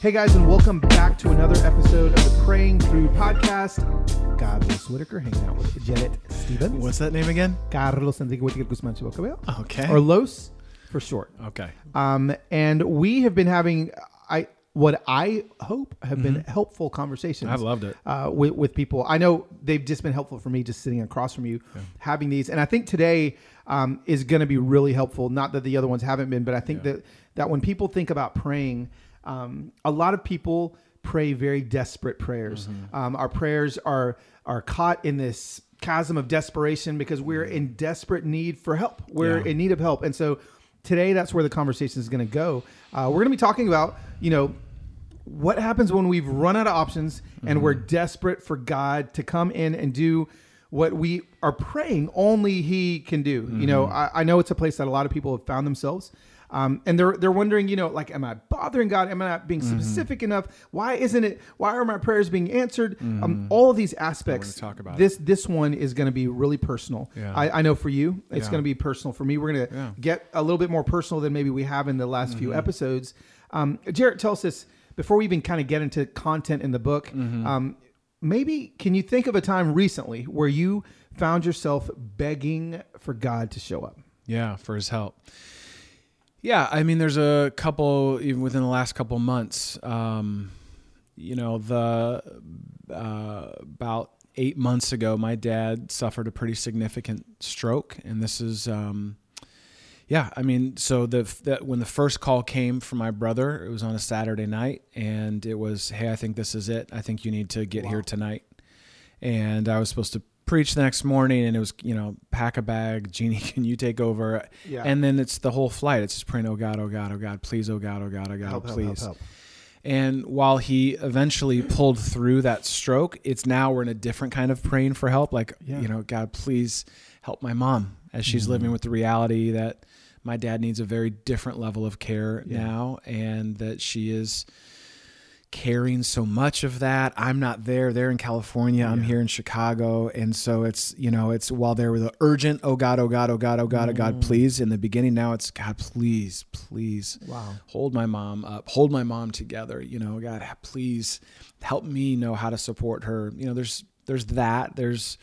Hey guys, and welcome back to another episode of the Praying Through podcast. Carlos Whitaker hanging out with Jarrett Stevens. What's that name again? Carlos Enrique Whitaker Guzman Chibocabeo. Okay. Or Los for short. okay. Um, and we have been having I what I hope have been Mm-hmm. helpful conversations. I've loved it. uh, with, with people. I know they've just been helpful for me just sitting across from you, having these. And I think today um, is going to be really helpful. Not that the other ones haven't been, but I think that that when people think about praying, um, a lot of people pray very desperate prayers. Mm-hmm. Um, our prayers are are caught in this chasm of desperation because we're in desperate need for help. We're Mm-hmm. Yeah. in need of help, and so today that's where the conversation is going to go. Uh, we're going to be talking about you know what happens when we've run out of options and we're desperate for God to come in and do what we are praying only He can do. You know, I, I know it's a place that a lot of people have found themselves. Um, and they're they're wondering, you know, like, am I bothering God? Am I not being specific enough? Why isn't it? Why are my prayers being answered? Um, all of these aspects. talk about this this one is going to be really personal. Yeah. I, I know for you, it's Yeah. going to be personal. For me, we're going to Yeah. Mm-hmm. get a little bit more personal than maybe we have in the last few episodes. Um, Jarrett, tell us this before we even kind of get into content in the book. Mm-hmm. Um, maybe can you think of a time recently where you found yourself begging for God to show up? Yeah, for his help. Yeah, I mean, there's a couple even within the last couple months. Um, you know, the uh, about eight months ago, my dad suffered a pretty significant stroke, and this is. Um, yeah, I mean, so the that when the first call came from my brother, it was on a Saturday night, and it was, "Hey, I think this is it. I think you need to get here tonight." And I was supposed to preach the next morning, and it was, you know, pack a bag, Jeannie, can you take over? Yeah. And then it's the whole flight. It's just praying, "Oh God, oh God, oh God, please, oh God, oh God, oh God, Help, please." help, help. And while he eventually pulled through that stroke, it's now we're in a different kind of praying for help. Like, Yeah. you know, God, please help my mom as she's mm-hmm. living with the reality that my dad needs a very different level of care Yeah. now and that she is carrying so much of that. I'm not there. They're in California. I'm Yeah. here in Chicago. And so it's, you know, it's while there was the urgent, oh God, oh God, oh God, oh God, oh God, please. In the beginning, now it's God, please, please Wow. hold my mom up, hold my mom together. You know, God, please help me know how to support her. You know, there's there's that. There's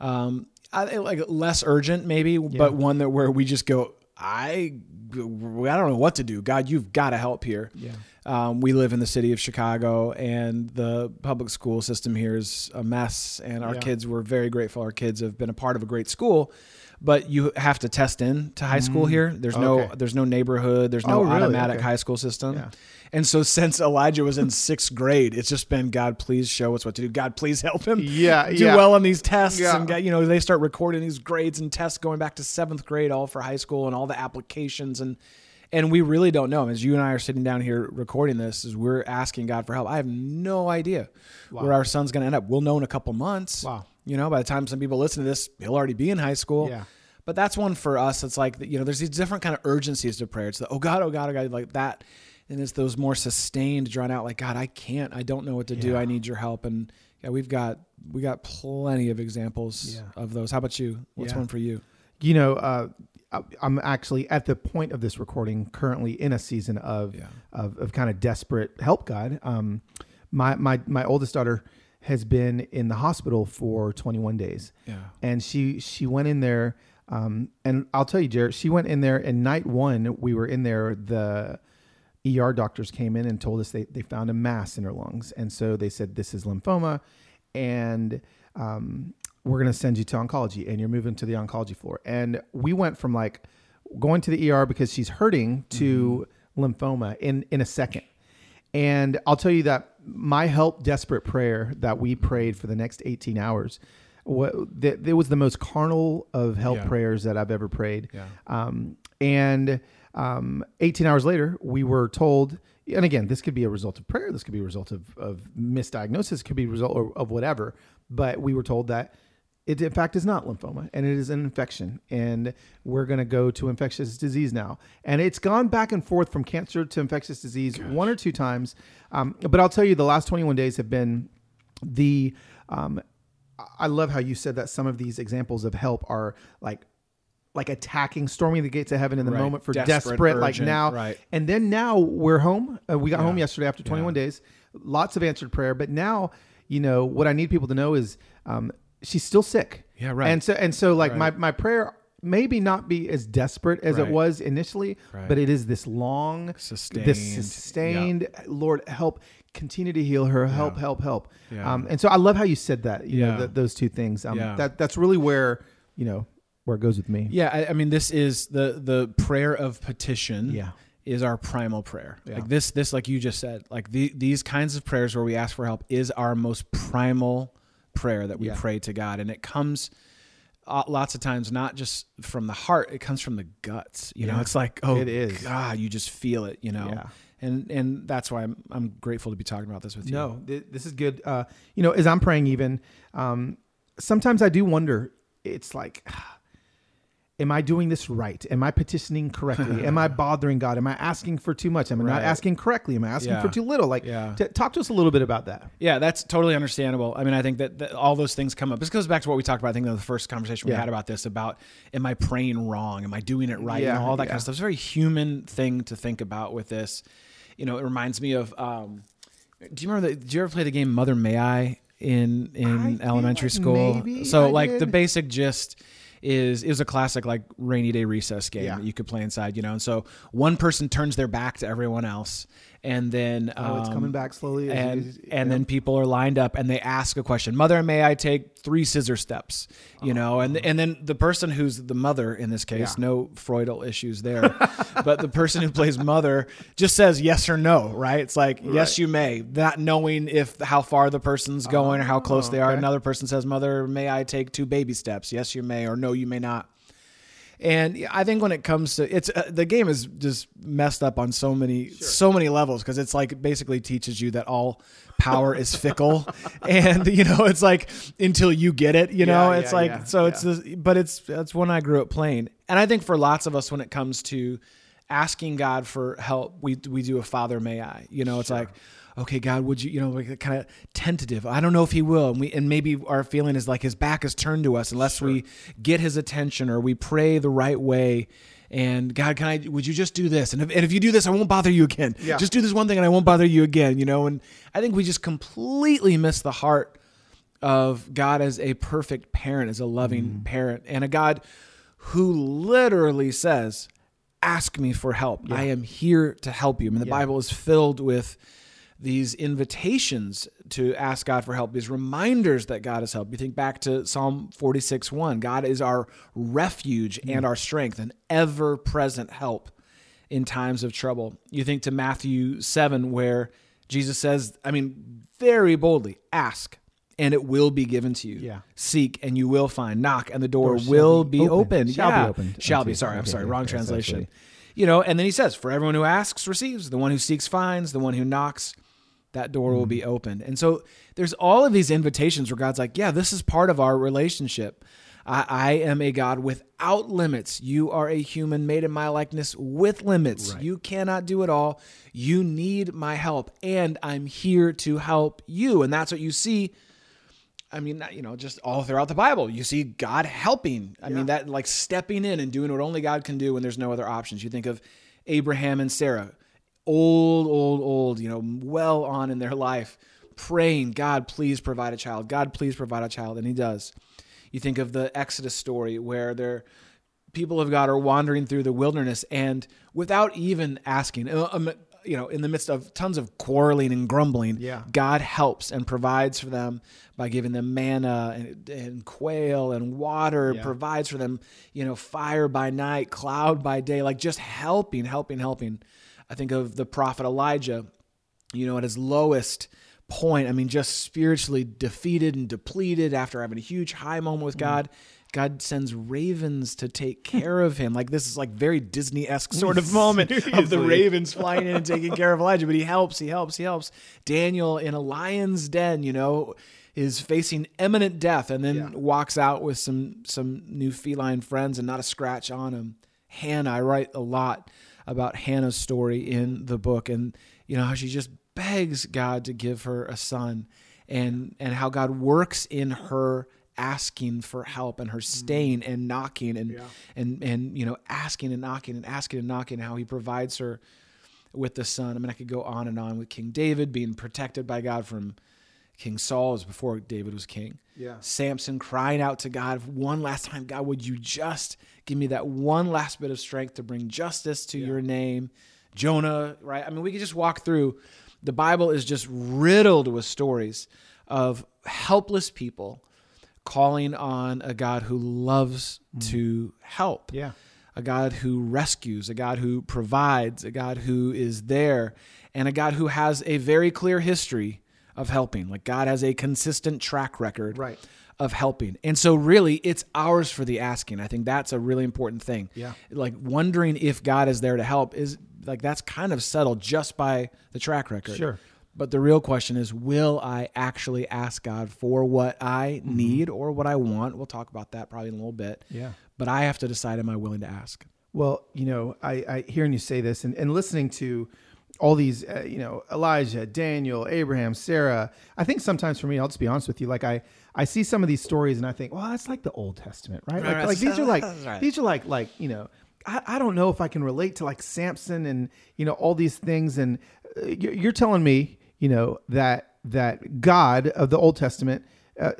um I, like less urgent maybe, but one that where we just go, I I don't know what to do. God, you've got to help here. Yeah. Um, we live in the city of Chicago, and the public school system here is a mess. And our Yeah. kids, we're very grateful. Our kids have been a part of a great school, but you have to test in to high school here. There's no, there's no neighborhood. There's no Oh, really? automatic Okay. high school system. Yeah. And so since Elijah was in sixth grade, it's just been God, please show us what to do. God, please help him. Yeah, do yeah. well on these tests. Yeah. And God, you know, they start recording these grades and tests going back to seventh grade, all for high school and all the applications and and we really don't know. As you and I are sitting down here recording this, is we're asking God for help. I have no idea where our son's going to end up. We'll know in a couple months. Wow. You know, by the time some people listen to this, he'll already be in high school. Yeah. But that's one for us. It's like you know, there's these different kind of urgencies to prayer. It's the oh God, oh God, oh God, like that, and it's those more sustained, drawn out. Like God, I can't, I don't know what to do. I need your help. And yeah, we've got we got plenty of examples Yeah. of those. How about you? What's Yeah. one for you? You know, uh, I'm actually at the point of this recording currently in a season of Yeah. of, of kind of desperate help. God, um, my my my oldest daughter has been in the hospital for 21 days, Yeah. and she she went in there. Um, and I'll tell you, Jarrett, she went in there. And night one, we were in there. The ER doctors came in and told us they, they found a mass in her lungs. And so they said, This is lymphoma. And um, we're going to send you to oncology. And you're moving to the oncology floor. And we went from like going to the ER because she's hurting to lymphoma in, in a second. And I'll tell you that my help desperate prayer that we prayed for the next 18 hours, what, it was the most carnal of help Yeah. prayers that I've ever prayed. Yeah. Um, and um, 18 hours later, we were told, and again, this could be a result of prayer, this could be a result of, of misdiagnosis, could be a result of, of whatever. But we were told that it in fact is not lymphoma and it is an infection and we're going to go to infectious disease now and it's gone back and forth from cancer to infectious disease one or two times um, but i'll tell you the last 21 days have been the um, i love how you said that some of these examples of help are like like attacking, storming the gates of heaven in the Right. moment for Desperate, desperate, like now. right. And then now we're home. Uh, we got Yeah. home yesterday after 21 Yeah. days. Lots of answered prayer, but now you know what I need people to know is um, she's still sick. Yeah, right. And so and so like Right. my my prayer maybe not be as desperate as Right. it was initially, Right. but it is this long, Sustained. this sustained. Lord, help continue to heal her. Help, Yeah. help, help. Yeah. Um, and so I love how you said that. You know, Yeah. th- those two things. Um, Yeah. That that's really where you know where it goes with me. Yeah, I, I mean, this is the the prayer of petition. Yeah. is our primal prayer. Yeah. Like this, this, like you just said, like the, these kinds of prayers where we ask for help is our most primal prayer that we Yeah. pray to God, and it comes uh, lots of times not just from the heart; it comes from the guts. You know, it's like, oh, It is. God, you just feel it. You know, Yeah. and and that's why I'm I'm grateful to be talking about this with you. No, th- this is good. Uh, you know, as I'm praying, even um, sometimes I do wonder. It's like, am I doing this right? Am I petitioning correctly? am I bothering God? Am I asking for too much? Am I not asking correctly? Am I asking Yeah. for too little? Like, Yeah. t- talk to us a little bit about that. Yeah, that's totally understandable. I mean, I think that, that all those things come up. This goes back to what we talked about. I think in the first conversation we Yeah. had about this about am I praying wrong? Am I doing it right? Yeah, you all that kind of stuff. It's a very human thing to think about with this. You know, it reminds me of. Um, do you remember? The, did you ever play the game Mother May I in in feel elementary school? maybe so, I like the basic gist is it was a classic like rainy day recess game Yeah. that you could play inside. You know, and so one person turns their back to everyone else, and then Oh, it's um, coming back slowly. as and and then people are lined up and they ask a question. Mother may i take three scissor steps? You know and and then the person who's the mother in this case Yeah. no freudal issues there but the person who plays mother just says yes or no right? It's like yes you may not knowing if how far the person's going or how close they are. another person says mother may i take two baby steps? Yes you may or no you may not and I think when it comes to it's uh, the game is just messed up on so many so many levels because it's like it basically teaches you that all power is fickle. And you know it's like until you get it you know Yeah, it's yeah, like yeah, so it's this, but it's that's when I grew up playing. And I think for lots of us when it comes to asking God for help we we do a father may I? You know it's like okay God would you you know like kind of tentative I don't know if he will and we and maybe our feeling is like his back is turned to us unless we get his attention or we pray the right way and God can I would you just do this and if, and if you do this I won't bother you again Yeah. just do this one thing and I won't bother you again you know and I think we just completely miss the heart of God as a perfect parent, as a loving Mm-hmm. parent, and a God who literally says, Ask me for help. I am here to help you. I mean, the Yeah. Bible is filled with these invitations to ask God for help, these reminders that God has helped. You think back to Psalm 46 1. God is our refuge Mm. and our strength, an ever present help in times of trouble. You think to Matthew 7, where Jesus says, I mean, very boldly, ask and it will be given to you. Yeah. Seek and you will find. Knock and the door Door will be be opened. opened. Shall be Yeah. opened. Shall be. Okay, Sorry, I'm sorry. Wrong translation. You know, and then he says, For everyone who asks receives, the one who seeks finds, the one who knocks, that door will Mm. be opened. And so there's all of these invitations where God's like, Yeah, this is part of our relationship. I, I am a God without limits. You are a human made in my likeness with limits. Right. You cannot do it all. You need my help, and I'm here to help you. And that's what you see. I mean, you know, just all throughout the Bible, you see God helping. I Yeah. mean, that like stepping in and doing what only God can do when there's no other options. You think of Abraham and Sarah, old, old, old, you know, well on in their life, praying, God, please provide a child. God, please provide a child. And he does. You think of the Exodus story where they're people of God are wandering through the wilderness and without even asking, uh, um, you know, in the midst of tons of quarreling and grumbling, Yeah. God helps and provides for them by giving them manna and, and quail and water, Yeah. provides for them, you know, fire by night, cloud by day, like just helping, helping, helping. I think of the prophet Elijah, you know, at his lowest point, I mean, just spiritually defeated and depleted after having a huge high moment with mm. God. God sends ravens to take care of him. Like this is like very Disney esque sort of moment of the ravens flying in and taking care of Elijah. But he helps, he helps, he helps. Daniel in a lion's den, you know, is facing imminent death and then Yeah. walks out with some some new feline friends and not a scratch on him. Hannah, I write a lot about Hannah's story in the book and you know how she just begs God to give her a son and and how God works in her asking for help and her mm-hmm. staying and knocking and and and you know asking and knocking and asking and knocking how he provides her with the son. I mean, I could go on and on with King David being protected by God from King Saul was before David was king. Yeah. Samson crying out to God one last time, God, would you just give me that one last bit of strength to bring justice to your name? Jonah, right? I mean, we could just walk through. The Bible is just riddled with stories of helpless people calling on a God who loves mm. to help Yeah. a God who rescues, a God who provides, a God who is there, and a God who has a very clear history of helping. Like God has a consistent track record Right. of helping. And so really it's ours for the asking. I think that's a really important thing. Yeah. Like wondering if God is there to help is like that's kind of settled just by the track record. Sure. But the real question is will I actually ask God for what I Mm-hmm. need or what I want? We'll talk about that probably in a little bit. Yeah. But I have to decide am I willing to ask? Well, you know, I, I hearing you say this and, and listening to all these, uh, you know, Elijah, Daniel, Abraham, Sarah. I think sometimes for me, I'll just be honest with you, like I, I see some of these stories and I think, well, that's like the Old Testament, right? Like, right. like these are like right. these are like like you know, I, I don't know if I can relate to like Samson and you know all these things. And uh, you're, telling me, you know, that that God of the Old Testament. Uh,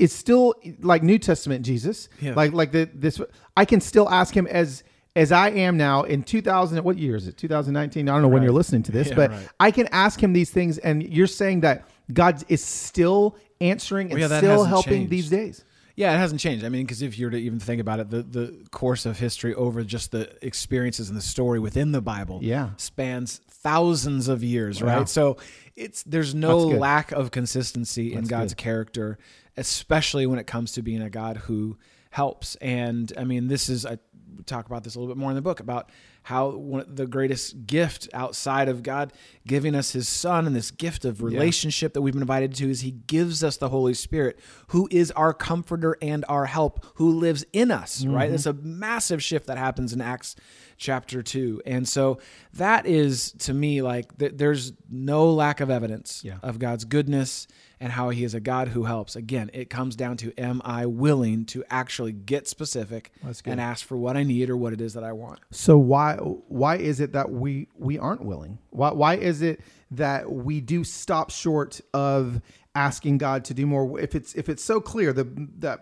is still like New Testament Jesus, Yeah. like like the this. I can still ask him as as I am now in 2000. What year is it? 2019. I don't know when you're listening to this, Yeah, but right. I can ask him these things, and you're saying that God is still answering and Well, yeah, still helping changed. these days. Yeah, it hasn't changed. I mean, because if you were to even think about it, the, the course of history over just the experiences and the story within the Bible Yeah. spans thousands of years, Wow. right? So it's there's no lack of consistency in God's good. character, especially when it comes to being a God who helps. And I mean, this is I talk about this a little bit more in the book about how one, the greatest gift outside of God giving us His Son and this gift of relationship that we've been invited to is He gives us the Holy Spirit, who is our comforter and our help, who lives in us. Right? Mm-hmm. It's a massive shift that happens in Acts chapter 2 and so that is to me like th- there's no lack of evidence Yeah. of god's goodness and how he is a god who helps again it comes down to am i willing to actually get specific and ask for what i need or what it is that i want So why why is it that we we aren't willing? Why why is it that we do stop short of asking God to do more? If it's if it's so clear the that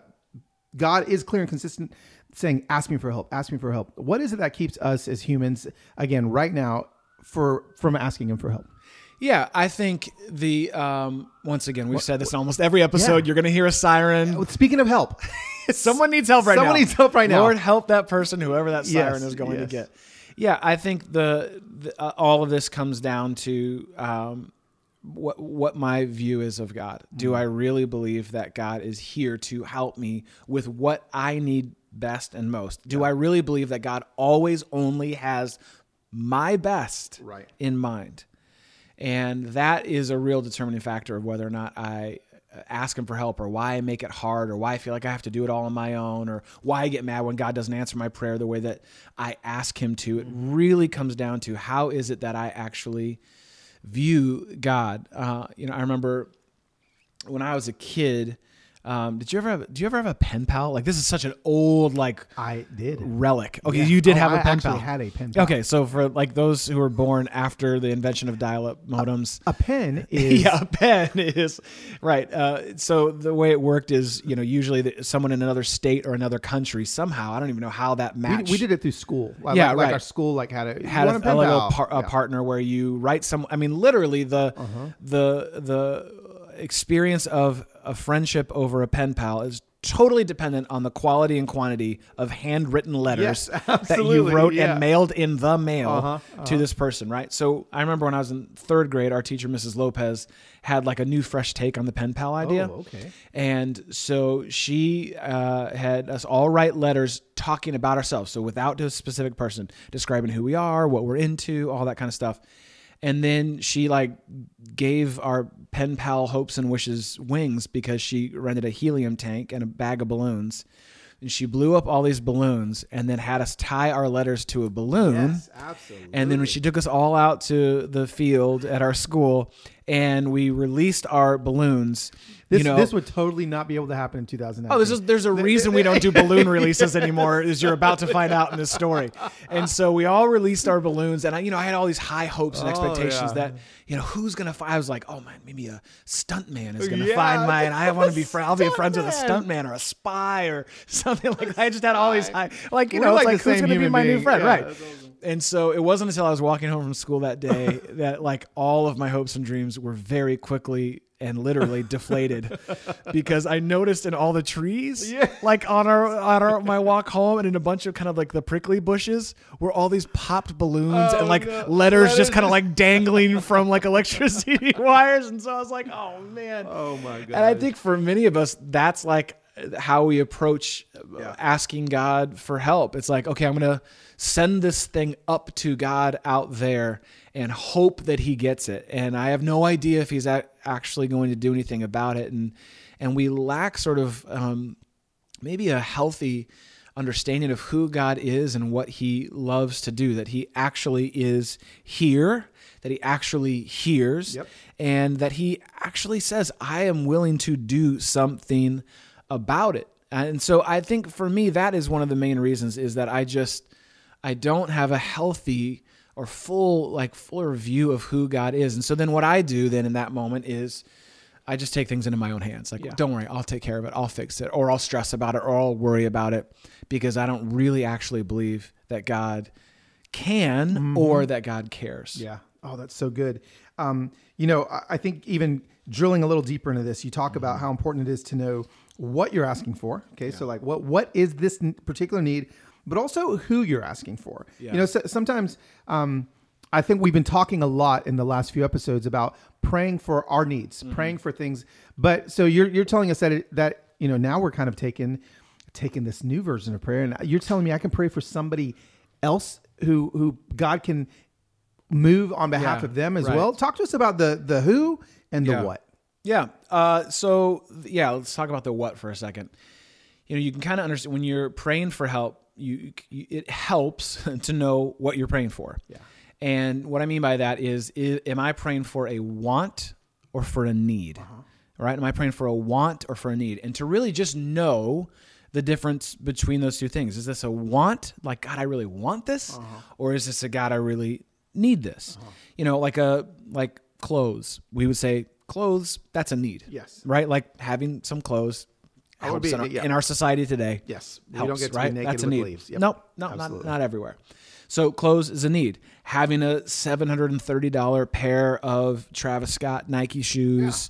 God is clear and consistent, saying, "Ask me for help, ask me for help." What is it that keeps us as humans again right now for from asking Him for help? Yeah i think the um once again we've said this in almost every episode Yeah. you're gonna hear a siren Speaking of help, someone needs help right now. Someone needs help right now. Lord, help that person, whoever that siren Yes, is going to get. Yeah, I think the, the uh, all of this comes down to um, what what my view is of God. Do Mm-hmm. I really believe that God is here to help me with what I need best and most? Do I really believe that God always only has my best Right. in mind? And that is a real determining factor of whether or not I uh, ask him for help or why I make it hard or why I feel like I have to do it all on my own or why I get mad when God doesn't answer my prayer the way that I ask him to. It really comes down to how is it that I actually view God. Uh, you know, I remember when I was a kid. Um, did you ever have? Do you ever have a pen pal? Like this is such an old like I did. relic. Okay, Yeah. you did Oh, have a I pen actually pal. had a pen pal. Okay, so for like those who were born after the invention of dial-up modems, A pen is yeah, a pen is right. Uh, so the way it worked is, you know, usually the, someone in another state or another country somehow. I don't even know how that We, matched. we did it through school. Like, Yeah, like right. our school like had a had a, pen a little pal? par, a Yeah. partner where you write some. I mean, literally the Uh-huh. the the experience of a friendship over a pen pal is totally dependent on the quality and quantity of handwritten letters Yes, that you wrote yeah. and mailed in the mail Uh-huh, to this person, right? So I remember when I was in third grade, our teacher, Mrs. Lopez, had like a new, fresh take on the pen pal idea. Oh, okay. And so she uh, had us all write letters talking about ourselves. So without a specific person, describing who we are, what we're into, all that kind of stuff. And then she like gave our pen pal hopes and wishes wings because she rented a helium tank and a bag of balloons. And she blew up all these balloons and then had us tie our letters to a balloon. Yes, absolutely. And then when she took us all out to the field at our school and we released our balloons. This, you know, this would totally not be able to happen in 2019. Oh, this is, there's a reason we don't do balloon releases anymore, as you're about to find out in this story. And so we all released our balloons, and I, you know, I had all these high hopes and Oh, expectations yeah. that, you know, who's gonna find? I was like, oh man, maybe a stunt man is gonna Yeah, find and I want to be friends. I'll be friends with a stuntman. stunt man or a spy or something like. that. I just had all these high, like you We're know, it's like like who's gonna be my new friend, Yeah, right? And so it wasn't until I was walking home from school that day that like all of my hopes and dreams were very quickly and literally deflated because I noticed in all the trees, Yeah. like on our on our my walk home and in a bunch of kind of like the prickly bushes were all these popped balloons Oh, and like no. letters That just is- kind of like dangling from like electricity wires. And so I was like, oh man. Oh my god. And I think for many of us, that's like how we approach uh, Yeah. asking God for help. It's like, okay, I'm going to send this thing up to God out there and hope that He gets it. And I have no idea if He's actually going to do anything about it. And and we lack sort of um, maybe a healthy understanding of who God is and what He loves to do. That He actually is here. That he actually hears Yep. and that he actually says, I am willing to do something about it. And so I think for me, that is one of the main reasons is that I just, I don't have a healthy or full, like fuller view of who God is. And so then what I do then in that moment is I just take things into my own hands. Like, Yeah. don't worry, I'll take care of it. I'll fix it. Or I'll stress about it or I'll worry about it because I don't really actually believe that God can or that God cares. Yeah. Oh, that's so good. Um, you know, I, I think even drilling a little deeper into this, you talk about how important it is to know what you're asking for. Okay, so like what what is this particular need, but also who you're asking for. Yeah. You know, so, sometimes um, I think we've been talking a lot in the last few episodes about praying for our needs, praying for things. But so you're you're telling us that it, that you know now we're kind of taking taking this new version of prayer, and you're telling me I can pray for somebody else who who God can move on behalf Yeah, of them as right. well. Talk to us about the the who and the Yeah. what. Yeah. Uh, so yeah, let's talk about the what for a second. You know, you can kind of understand when you're praying for help. You, you it helps to know what you're praying for. Yeah. And what I mean by that is, i am I praying for a want or for a need? Uh-huh. All right? Am I praying for a want or for a need? And to really just know the difference between those two things. Is this a want, like God, I really want this, Uh-huh. or is this a God, I really need this? You know, like a like clothes. We would say clothes. That's a need. Yes. Right. Like having some clothes. Helps be- in, our, yeah. in our society today. Yes. We helps, don't get to be right? naked That's a need. leaves. Yep. Nope, no, not, Absolutely. not everywhere. So clothes is a need. Having a seven hundred and thirty dollar pair of Travis Scott Nike shoes,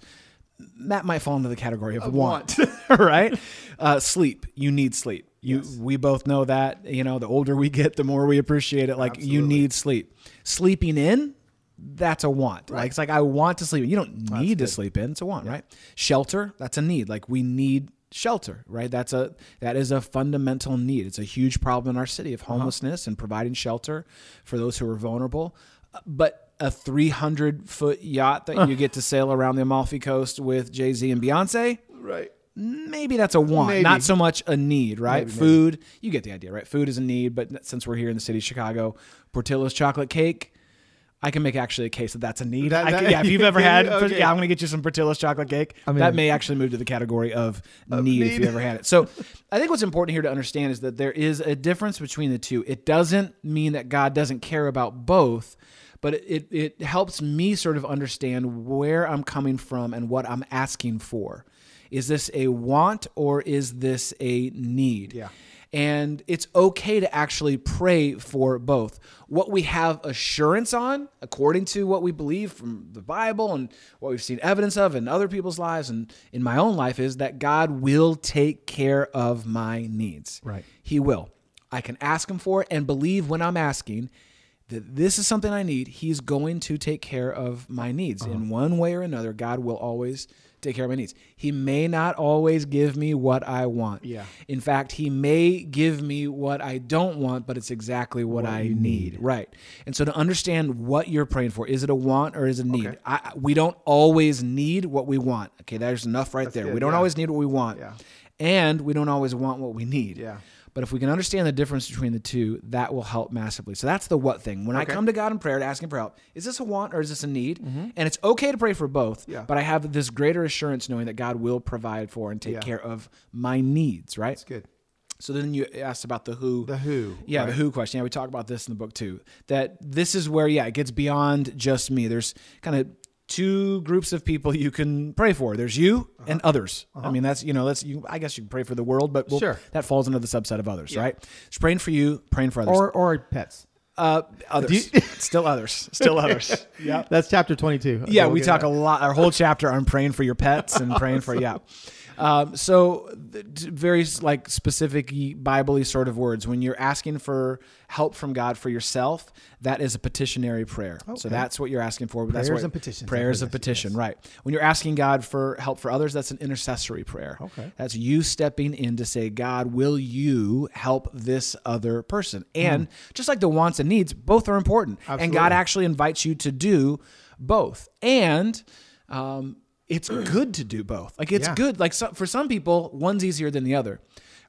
that might fall into the category of, want, right? Uh, sleep. You need sleep. You we both know that. You know, the older we get, the more we appreciate it. Like you need sleep. Sleeping in. That's a want. Like it's like I want to sleep. In. You don't need to sleep in. It's a want, right? Shelter. That's a need. Like we need shelter, right? That's a that is a fundamental need. It's a huge problem in our city of uh-huh. homelessness and providing shelter for those who are vulnerable. But a 300 foot yacht that you get to sail around the Amalfi Coast with Jay Z and Beyonce, Right. maybe that's a want, Maybe. not so much a need, right? Maybe, maybe. Food, you get the idea, right? Food is a need, but since we're here in the city of Chicago, Portillo's chocolate cake. I can make actually a case that that's a need. That- I that- can- yeah, if you've ever had, Okay. yeah, I'm going to get you some Portillo's chocolate cake. I mean- that may actually move to the category of need, if you ever had it. So, I think what's important here to understand is that there is a difference between the two. It doesn't mean that God doesn't care about both, but it, it helps me sort of understand where I'm coming from and what I'm asking for. Is this a want or is this a need? Yeah. And it's okay to actually pray for both. What we have assurance on, according to what we believe from the Bible and what we've seen evidence of in other people's lives and in my own life, is that God will take care of my needs. Right. He will. I can ask Him for it and believe when I'm asking that this is something I need, He's going to take care of my needs. Uh-huh. In one way or another, God will always take care of my needs. He may not always give me what I want. Yeah. In fact, He may give me what I don't want, but it's exactly what, I need. need. Right. And so to understand what you're praying for, is it a want or is it a need? Okay. I, we don't always need what we want. Okay, there's enough right there. good, We don't yeah. always need what we want. Yeah. And we don't always want what we need. Yeah. But if we can understand the difference between the two, that will help massively. So that's the what thing. When I come to God in prayer to ask Him for help, is this a want or is this a need? And it's okay to pray for both, Mm-hmm. Yeah. but I have this greater assurance knowing that God will provide for and take Yeah. care of my needs, right? It's good. So then you asked about the who. The who. Yeah, the who question. Yeah, we talk about this in the book too. That this is where, yeah, it gets beyond just me. There's kind of two groups of people you can pray for. There's you Uh-huh. and others. I mean, that's you know, that's you. I guess you can pray for the world, but we'll- Sure. that falls into the subset of others, right? It's praying for you, praying for others, Or or pets. uh, others, still others, still others. Yeah. That's chapter 22. Yeah, We'll we talk that. a lot. Our whole chapter on praying for your pets and praying for yeah. Um, so very like specific Bible sort of words. When you're asking for help from God for yourself, that is a petitionary prayer. So that's what you're asking for. That's Prayers what, and petitions. Prayers of petition, yes. right? When you're asking God for help for others, that's an intercessory prayer. Okay. That's you stepping in to say, God, will you help this other person? And just like the wants and needs, both are important. And God actually invites you to do both. And um, it's good to do both. Like it's Yeah. good. Like so, for some people, one's easier than the other,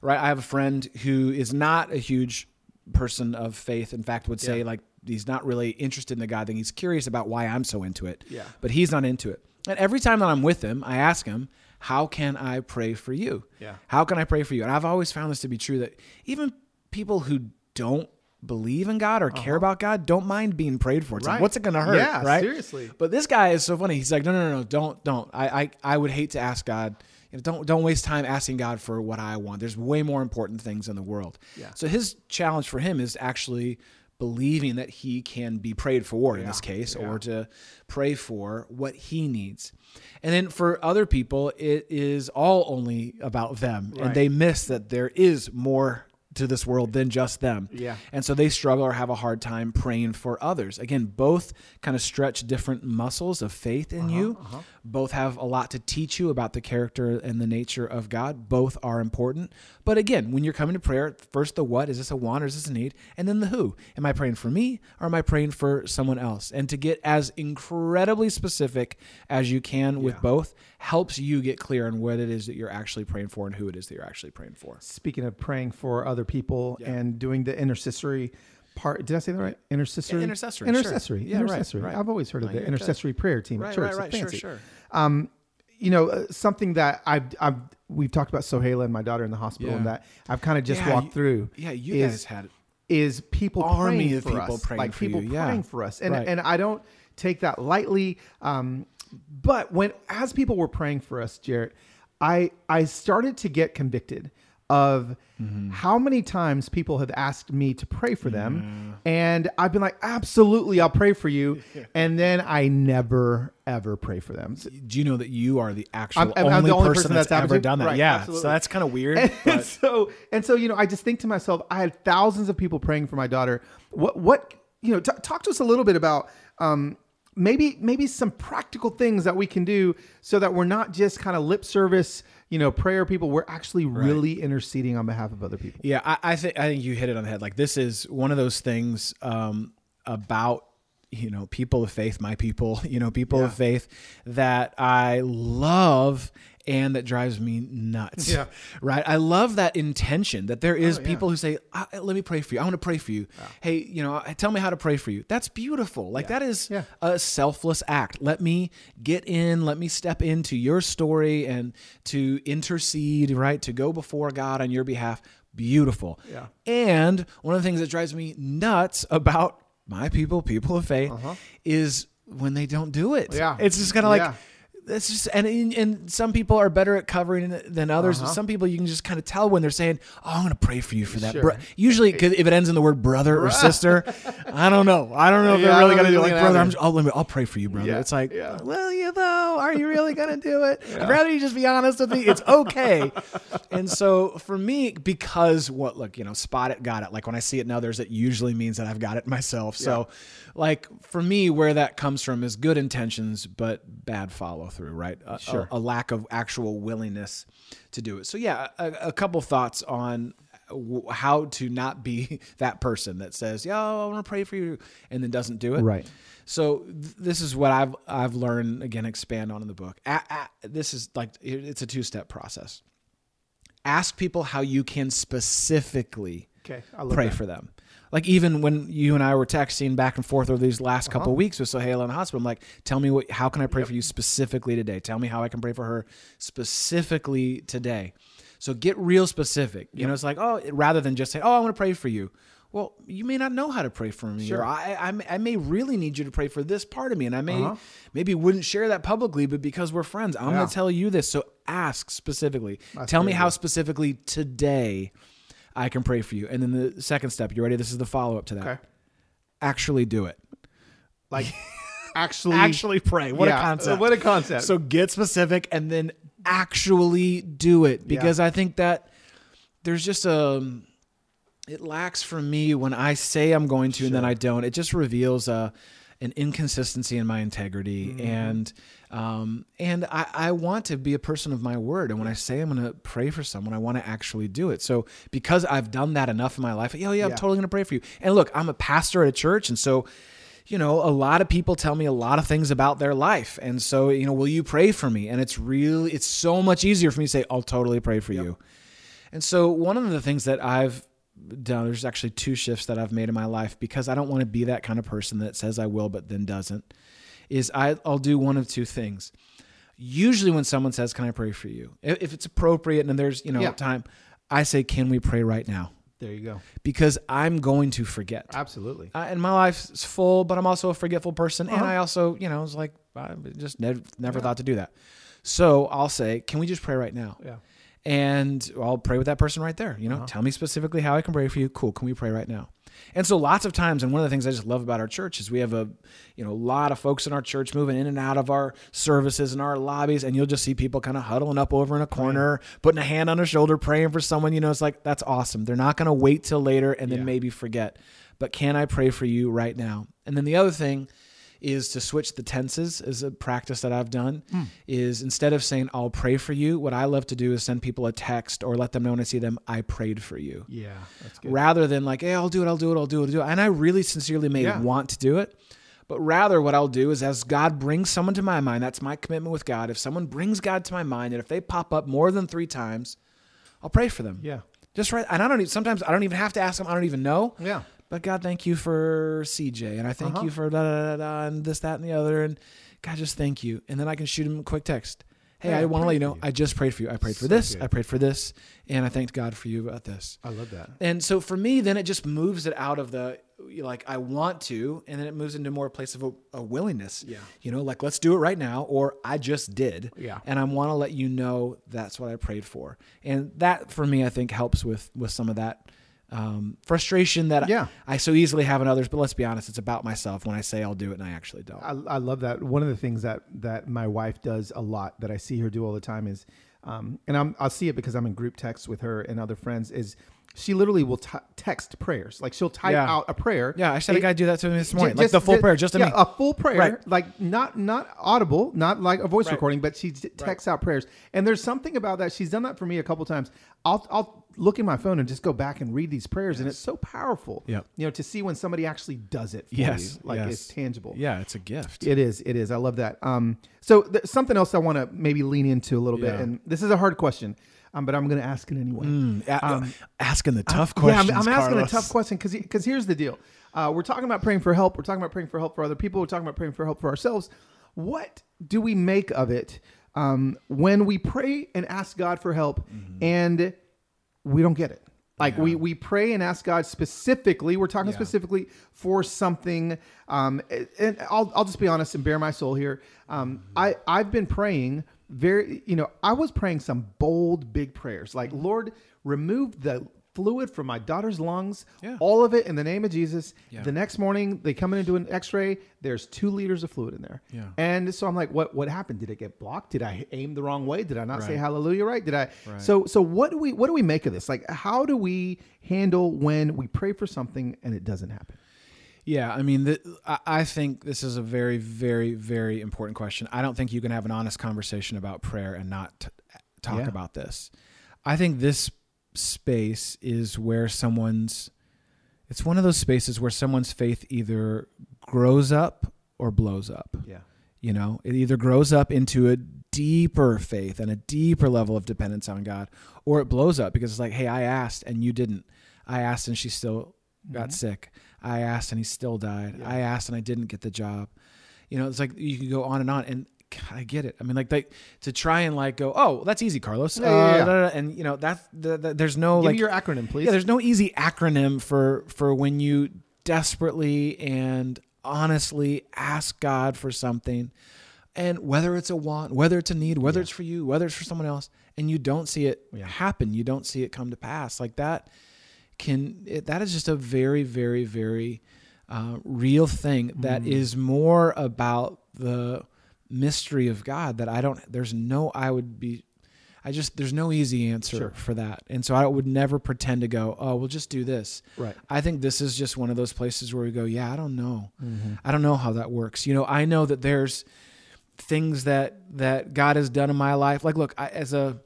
right? I have a friend who is not a huge person of faith. In fact, would say Yeah. like he's not really interested in the God thing. He's curious about why I'm so into it. Yeah. But he's not into it. And every time that I'm with him, I ask him, "How can I pray for you? Yeah. How can I pray for you?" And I've always found this to be true that even people who don't believe in God or care about God don't mind being prayed for. It's like, Uh-huh. What's it going to hurt? Yeah, right? seriously. But this guy is so funny. He's like, no, no, no, no, don't, don't. I, I, I would hate to ask God. You know, don't, don't waste time asking God for what I want. There's way more important things in the world. Yeah. So his challenge for him is actually believing that he can be prayed for in this case, Yeah. or to pray for what he needs. And then for other people, it is all only about them, Right. and they miss that there is more to this world than just them. Yeah. And so they struggle or have a hard time praying for others. Again, both kind of stretch different muscles of faith in you. Uh-huh, uh-huh. Both have a lot to teach you about the character and the nature of God. Both are important. But again, when you're coming to prayer, first the what is this a want or is this a need? And then the who. Am I praying for me or am I praying for someone else? And to get as incredibly specific as you can with both helps you get clear on what it is that you're actually praying for and who it is that you're actually praying for. Speaking of praying for other people Yeah. and doing the intercessory part, did I say that right? Intercessory. Yeah, intercessory, sure. Intercessory. Yeah, right, intercessory. right. I've always heard of the intercessory prayer team at Right, church. right, right. Sure, fancy. sure. Um, you know, uh, something that I've, I've, we've talked about Sohaila and my daughter in the hospital, and that I've kind of just Yeah, walked you- through. Yeah, you is, guys had is people Army praying of for people us, praying like for people you, yeah. praying for us, and Right. and I don't take that lightly. Um, but when as people were praying for us, Jarrett, I I started to get convicted of Mm-hmm. how many times people have asked me to pray for them, and I've been like, absolutely, I'll pray for you, and then I never ever pray for them. So- do you know that you are the actual I'm- I'm only, the only person, person that's, that's ever done that? Right, yeah, absolutely. so that's kind of weird. and But so and so you know i just think to myself i had thousands of people praying for my daughter what what you know t- talk to us a little bit about um maybe maybe some practical things that we can do so that we're not just kind of lip service you know prayer people we're actually really interceding on behalf of other people. Yeah, I, I think I think you hit it on the head. Like this is one of those things um, about you know people of faith, my people, you know people of faith that I love and that drives me nuts. Yeah. Right. I love that intention that there is Oh, yeah. people who say, "Ah, "Let me pray for you. I want to pray for you." Hey, you know, tell me how to pray for you. That's beautiful. Like that is Yeah. a selfless act. Let me get in, let me step into your story and to intercede, right? To go before God on your behalf. Beautiful. Yeah. And one of the things that drives me nuts about my people, people of faith, is when they don't do it. Uh-huh. Yeah. It's just kind of like, It's just and and some people are better at covering it than others. Uh-huh. Some people you can just kind of tell when they're saying, "Oh, I'm going to pray for you for that." Sure. Bro- Usually, if it ends in the word brother or sister, I don't know. I don't know if Yeah, they're really going to do like, brother. I'm just, I'll, let me- I'll pray for you, brother. Yeah, It's like, yeah. will you though? Are you really going to do it? I'd rather you just be honest with me. It's okay. and so for me, because what look, you know, spot it, got it. Like when I see it in others, it usually means that I've got it myself. So, like for me, where that comes from is good intentions, but bad follow through. Right? A- a- Sure. a, lack of actual willingness to do it. So yeah, a, a couple thoughts on w- how to not be that person that says, "Yeah, I want to pray for you," and then doesn't do it. Right. So th- this is what I've I've learned again expand on in the book. A- a- this is like it's a two step process. ask people how you can specifically Okay. Pray that. for them. Like even when you and I were texting back and forth over these last couple Uh-huh. weeks with Sohaila in the hospital, I'm like, tell me what, how can I pray for you specifically today? Tell me how I can pray for her specifically today. So get real specific. You know, it's like, oh, rather than just say, oh, I want to pray for you. Well, you may not know how to pray for me, Sure. or I, I, may- I may really need you to pray for this part of me, and I may Uh-huh. maybe wouldn't share that publicly, but because we're friends, I'm Yeah. going to tell you this. So ask specifically. That's tell me very how specifically today I can pray for you. And then the second step, you ready? This is the follow up to that. Okay. Actually do it. Like actually Actually pray. What yeah, a concept. What a concept. so get specific and then actually do it because I think that there's just a it lacks for me when I say I'm going to and then I don't. It just reveals a an inconsistency in my integrity Mm-hmm. and um and I, I want to be a person of my word and when I say I'm gonna pray for someone I want to actually do it so because I've done that enough in my life yeah yeah I'm Yeah. totally gonna pray for you and look I'm a pastor at a church and so you know, a lot of people tell me a lot of things about their life. And so, you know, will you pray for me? And it's really, it's so much easier for me to say, I'll totally pray for you. And so, one of the things that I've there's actually two shifts that I've made in my life because I don't want to be that kind of person that says I will, but then doesn't, is I, I'll do one of two things. Usually, when someone says, Can I pray for you? If if it's appropriate and there's, you know, Yeah. time, I say, Can we pray right now? there you go. Because I'm going to forget Absolutely. uh, and my life's full, but I'm also a forgetful person, and Uh-huh. I also, you know, was like, I just never, never Yeah. thought to do that. So I'll say, can we just pray right now? Yeah. And I'll pray with that person right there. You know, Uh-huh. tell me specifically how I can pray for you. Cool. Can we pray right now? And so lots of times, and one of the things I just love about our church is we have a, you know, a lot of folks in our church moving in and out of our services and our lobbies, and you'll just see people kind of huddling up over in a corner, putting a hand on their shoulder, praying for someone. You know, it's like that's awesome. They're not going to wait till later and then Yeah. maybe forget. But can I pray for you right now? And then the other thing is to switch the tenses is a practice that I've done hmm. is instead of saying I'll pray for you, what I love to do is send people a text or let them know when I see them I prayed for you. Yeah. That's good. Rather than like, hey, I'll do it, I'll do it, I'll do it, I'll do it. And I really sincerely may Yeah. want to do it. But rather, what I'll do is as God brings someone to my mind, that's my commitment with God. If someone brings God to my mind, and if they pop up more than three times, I'll pray for them. Yeah. Just right. And I don't even, sometimes I don't even have to ask them. I don't even know. Yeah. But God, thank you for CJ, and I thank Uh-huh. you for da da da da, and this, that, and the other, and God, just thank you. And then I can shoot him a quick text. Hey, I I want to let you know you. I just prayed for you. I prayed for So this. good. I prayed for this, and I thanked God for you about this. I love that. And so for me, then it just moves it out of the like I want to, and then it moves into more a place of a, a willingness. Yeah. You know, like let's do it right now, or I just did. Yeah. And I want to let you know that's what I prayed for, and that for me, I think helps with with some of that um, frustration that Yeah. I, I so easily have in others. But let's be honest, it's about myself when I say I'll do it and I actually don't. I, I love that. One of the things that that my wife does a lot that I see her do all the time is, um, and I'm, I'll see it because I'm in group texts with her and other friends. Is she literally will t- text prayers like she'll type Yeah. out a prayer. yeah, I said a It- guy do that to me this morning, like the full prayer, just to yeah, me. a full prayer, Right. like not not audible, not like a voice Right. recording, but she texts out prayers. And there's something about that. She's done that for me a couple times. I'll I'll look in my phone and just go back and read these prayers, and it's so powerful. Yep. you know, to see when somebody actually does it for Yes, you, like yes. it's tangible. yeah, it's a gift. It is. It is. I love that. Um, so th- something else I want to maybe lean into a little bit, and this is a hard question, um, but I'm going to ask it anyway. Mm, a- Um, asking the tough Yeah, questions. I'm, I'm asking a tough question because because here's the deal. Uh, we're talking about praying for help. We're talking about praying for help for other people. We're talking about praying for help for ourselves. What do we make of it um, when we pray and ask God for help and we don't get it? Like we we pray and ask God specifically. We're talking Yeah. specifically for something. Um, and I'll I'll just be honest and bare my soul here. Um, I I've been praying very. You know, I was praying some bold, big prayers. Like Lord, remove the fluid from my daughter's lungs. Yeah. All of it in the name of Jesus. Yeah. The next morning they come in and do an X-ray. There's two liters of fluid in there. Yeah. And so I'm like, what what happened? Did it get blocked? Did I aim the wrong way? Did I not say hallelujah right? Did I? Right. So so what do we what do we make of this? Like how do we handle when we pray for something and it doesn't happen? Yeah, I mean, th I, I think this is a very, very, very important question. I don't think you can have an honest conversation about prayer and not t- talk Yeah. about this. I think this space is where someone's. It's one of those spaces where someone's faith either grows up or blows up. Yeah. You know, it either grows up into a deeper faith and a deeper level of dependence on God, or it blows up because it's like, hey, I asked and you didn't. I asked and she still got Mhm. sick. I asked and he still died. Yeah. I asked and I didn't get the job. You know, it's like you can go on and on. And God, I get it. I mean, like, like to try and like go, oh, that's easy, Carlos. Yeah, yeah, Uh, yeah. da, da, da. And you know, that's the, the, there's no Give like your acronym, please. yeah, there's no easy acronym for for when you desperately and honestly ask God for something, and whether it's a want, whether it's a need, whether it's for you, whether it's for someone else, and you don't see it happen, you don't see it come to pass, like that can it, that is just a very very very uh, real thing that Mm. is more about the mystery of God that I don't there's no I would be I just there's no easy answer Sure. for that. And so I would never pretend to go, "Oh, we'll just do this." right. I think this is just one of those places where we go, "Yeah, I don't know. Mm-hmm. I don't know how that works." You know, I know that there's things that that God has done in my life. Like, look, I, as a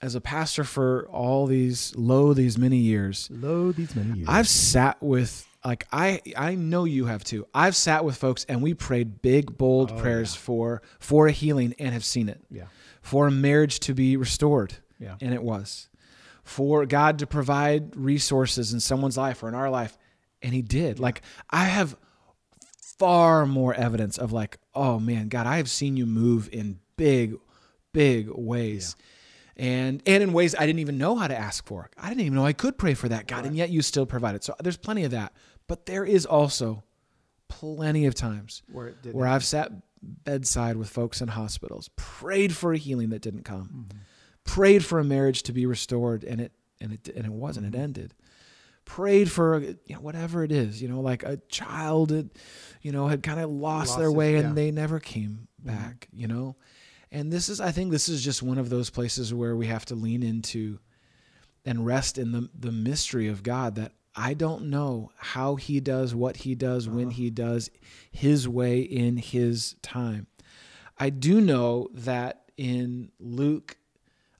as a pastor for all these low these many years, Load these many years. I've sat with like I I know you have too. I've sat with folks and we prayed big bold Oh, prayers yeah. for for a healing and have seen it. yeah. For a marriage to be restored Yeah. and it was. For God to provide resources in someone's life or in our life and he did. Like I have far more evidence of like, oh man, God, I have seen you move in big big ways. And and in ways I didn't even know how to ask for. I didn't even know I could pray for that, God, and yet you still provided. So there's plenty of that. But there is also plenty of times Where it where I've sat bedside with folks in hospitals, prayed for a healing that didn't come, mm-hmm. prayed for a marriage to be restored, and it and it and it wasn't. It mm-hmm. ended. Prayed for you know whatever it is, you know, like a child, had, you know, had kind of lost, Lost their his- way yeah. and they never came mm-hmm. back, you know. And this is, I think, this is just one of those places where we have to lean into and rest in the the mystery of God that I don't know how he does what he does when uh-huh. he does his way in his time. I do know that in Luke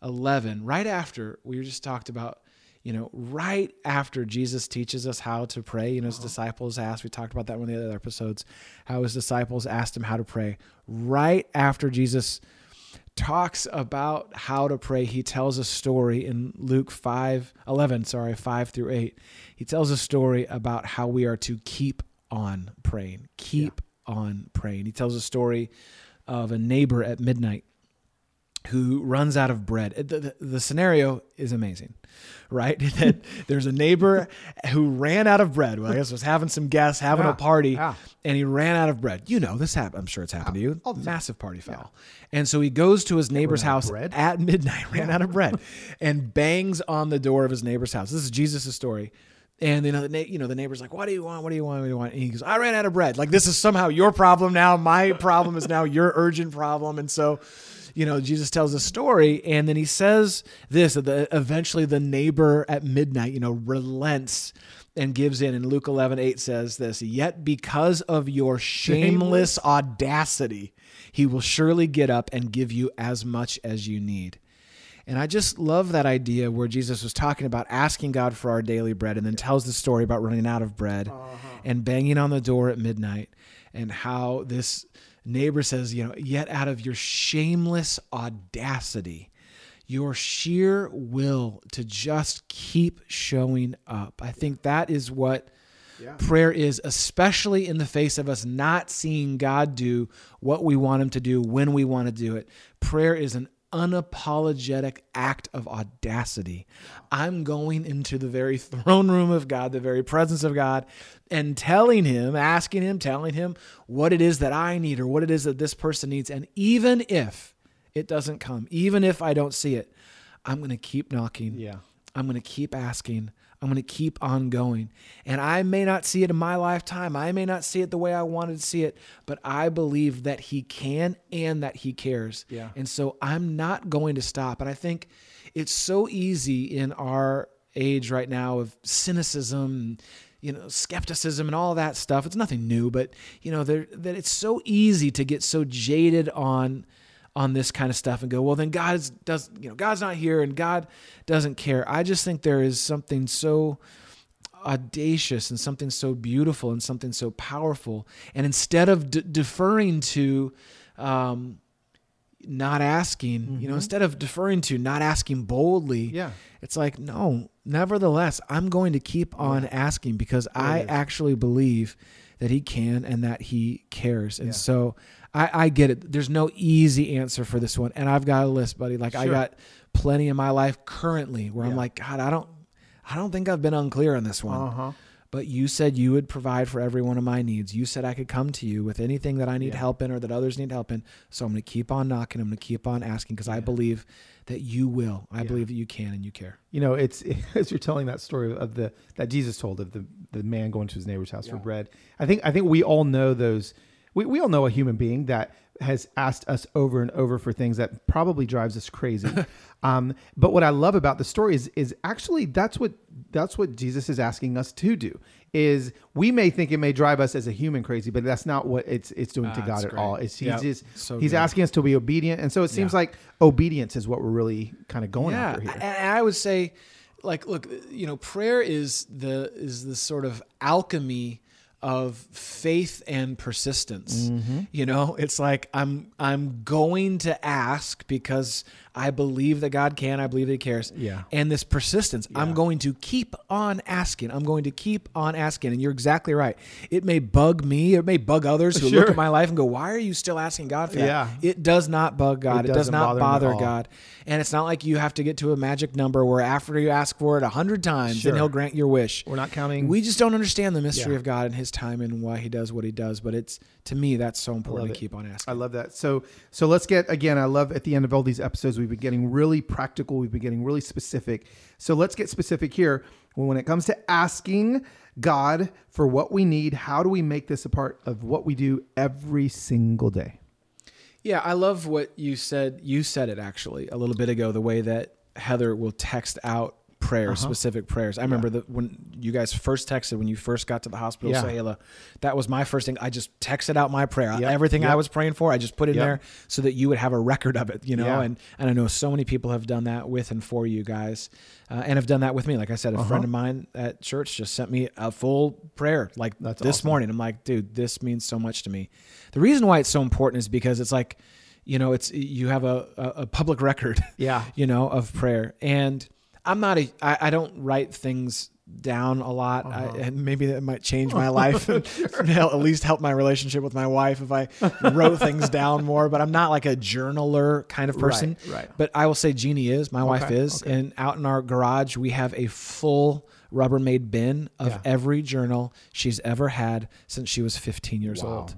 11, right after we just talked about, you know, right after Jesus teaches us how to pray, you know, his uh-huh. disciples asked, we talked about that in one of the other episodes, how his disciples asked him how to pray. Right after Jesus talks about how to pray, he tells a story in Luke 5, 11, sorry, 5 through 8. He tells a story about how we are to keep on praying, keep on praying. He tells a story of a neighbor at midnight who runs out of bread. The, the, the scenario is amazing, right? that there's a neighbor who ran out of bread. Well, I guess was having some guests, having Yeah, a party, yeah. and he ran out of bread. You know, this happened. I'm sure it's happened to you. all. Massive party foul. And so he goes to his neighbor's ran out of house at midnight, ran out of bread, and bangs on the door of his neighbor's house. This is Jesus' story. And then the na- you know the neighbor's like, "What do you want? What do you want? What do you want?" And he goes, "I ran out of bread. Like this is somehow your problem now. My problem is now your urgent problem." And so, you know, Jesus tells a story, and then he says this: that the, eventually the neighbor at midnight, you know, relents and gives in. And Luke 11, 8 says this: "Yet because of your shameless audacity, he will surely get up and give you as much as you need." And I just love that idea where Jesus was talking about asking God for our daily bread and then tells the story about running out of bread uh-huh. and banging on the door at midnight and how this neighbor says, you know, yet out of your shameless audacity, your sheer will to just keep showing up. I think that is what Yeah. prayer is, especially in the face of us not seeing God do what we want Him to do when we want to do it. Prayer is an unapologetic act of audacity. I'm going into the very throne room of God, the very presence of God, and telling Him, asking Him, telling Him what it is that I need or what it is that this person needs. And even if it doesn't come, even if I don't see it, I'm going to keep knocking. Yeah. I'm going to keep asking. I'm going to keep on going. And I may not see it in my lifetime. I may not see it the way I wanted to see it, but I believe that He can and that He cares. Yeah. And so I'm not going to stop. And I think it's so easy in our age right now of cynicism, you know, skepticism and all that stuff. It's nothing new, but you know, there that it's so easy to get so jaded on on this kind of stuff and go, well, then God's does you know God's not here and God doesn't care. I just think there is something so audacious and something so beautiful and something so powerful. And instead of d- deferring to, um, not asking, mm-hmm. you know, mm-hmm. instead of deferring to not asking boldly, yeah, it's like, no, nevertheless, I'm going to keep on yeah. asking because I actually believe that he can and that he cares. And yeah. so I, I, get it. There's no easy answer for this one. And I've got a list, buddy. Like sure. I got plenty in my life currently where yeah. I'm like, God, I don't I don't think I've been unclear on this one. Uh-huh but you said you would provide for every one of my needs. You said I could come to you with anything that I need yeah. help in or that others need help in. So I'm going to keep on knocking. I'm going to keep on asking because yeah. I believe that you will. I yeah. believe that you can and you care. You know, it's as you're telling that story of the that Jesus told of the the man going to his neighbor's house for bread. I think I think we all know those. We we all know a human being that has asked us over and over for things that probably drives us crazy. um, but what I love about the story is is actually that's what that's what Jesus is asking us to do. Is we may think it may drive us as a human crazy, but that's not what it's it's doing to ah, God at all. It's he's yep. just so he's good. asking us to be obedient, and so it seems yeah. like obedience is what we're really kind of going yeah. after here. And I would say, like, look, you know, prayer is the is the sort of alchemy of faith and persistence. Mm-hmm. You know, it's like I'm I'm going to ask because I believe that God can. I believe that He cares. Yeah. And this persistence, yeah. I'm going to keep on asking. I'm going to keep on asking. And you're exactly right. It may bug me. It may bug others who sure. look at my life and go, "Why are you still asking God for that?" Yeah. It does not bug God. It, it does not bother, bother God. And it's not like you have to get to a magic number where after you ask for it a hundred times, sure. then He'll grant your wish. We're not counting. We just don't understand the mystery yeah. of God and His time and why He does what He does. But it's to me that's so important to keep on asking. I love that. So so let's get again. I love at the end of all these episodes we've been getting really practical. We've been getting really specific. So let's get specific here. When it comes to asking God for what we need, how do we make this a part of what we do every single day? Yeah, I love what you said. You said it actually a little bit ago. The way that Heather will text out prayers, uh-huh. specific prayers. I remember yeah. that when you guys first texted when you first got to the hospital, yeah. Sayla, that was my first thing. I just texted out my prayer. Yep. Everything yep. I was praying for, I just put in yep. there so that you would have a record of it, you know. Yeah. And and I know so many people have done that with and for you guys, uh, and have done that with me. Like I said, a uh-huh. friend of mine at church just sent me a full prayer like That's this awesome. morning. I'm like, dude, this means so much to me. The reason why it's so important is because it's like you know it's you have a, a, public record yeah you know of prayer and I'm not a. I, I don't write things down a lot, uh-huh. I, and maybe that might change my life. and at least help my relationship with my wife if I wrote things down more. But I'm not like a journaler kind of person. Right. right. But I will say Jeannie is. My okay, wife is. Okay. And out in our garage, we have a full Rubbermaid bin of yeah. every journal she's ever had since she was 15 years wow. old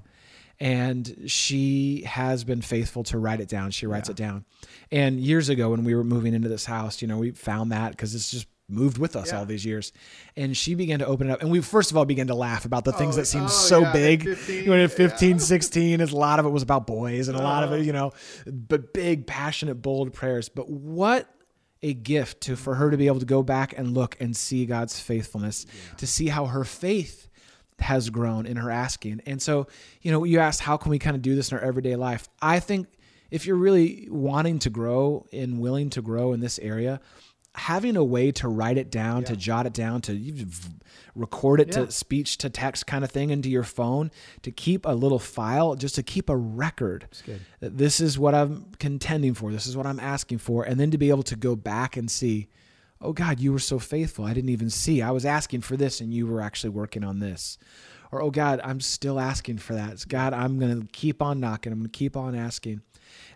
and she has been faithful to write it down. She writes yeah. it down. And years ago, when we were moving into this house, you know, we found that because it's just moved with us yeah. all these years. And she began to open it up. And we first of all began to laugh about the things oh, that seemed oh, so yeah, big. 15, when at 15, yeah. 16, a lot of it was about boys and a lot of it, uh-huh. you know, but big, passionate, bold prayers. But what a gift to for her to be able to go back and look and see God's faithfulness, to see how her faith has grown in her asking. And so, you know, you asked, how can we kind of do this in our everyday life? I think if you're really wanting to grow and willing to grow in this area, having a way to write it down, yeah. to jot it down, to record it yeah. to speech to text kind of thing into your phone, to keep a little file, just to keep a record. This is what I'm contending for. This is what I'm asking for. And then to be able to go back and see, oh God, you were so faithful. I didn't even see. I was asking for this and you were actually working on this. Or, oh God, I'm still asking for that. God, I'm going to keep on knocking. I'm going to keep on asking.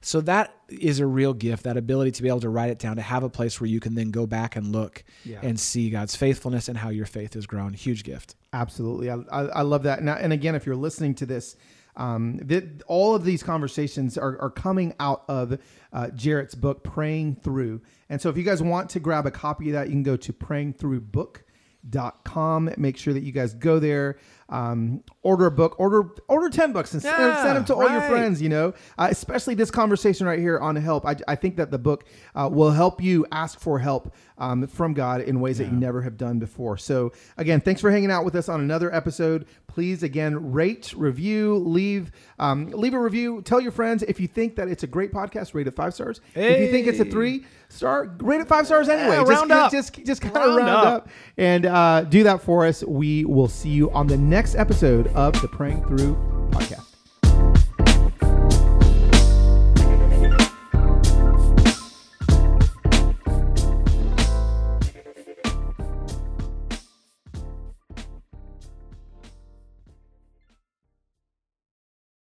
So that is a real gift, that ability to be able to write it down, to have a place where you can then go back and look yeah. and see God's faithfulness and how your faith has grown. Huge gift. Absolutely. I, I, I love that. And, and again, if you're listening to this, um, that all of these conversations are, are coming out of uh, Jarrett's book, Praying Through. And so if you guys want to grab a copy of that, you can go to prayingthroughbook.com. Make sure that you guys go there. um, order a book, order order ten books, and send- Yeah, send them to all your friends. You know, uh, especially this conversation right here on help. I, I think that the book uh, will help you ask for help um, from God in ways that you never have done before. So again, thanks for hanging out with us on another episode. Please again rate, review, leave um, leave a review. Tell your friends if you think that it's a great podcast. Rate it five stars. If you think it's a three star, rate it five stars anyway. Yeah, just, round up. Just just kind of Round round, up. up. and uh, do that for us. We will see you on the next episode of the Praying Through podcast.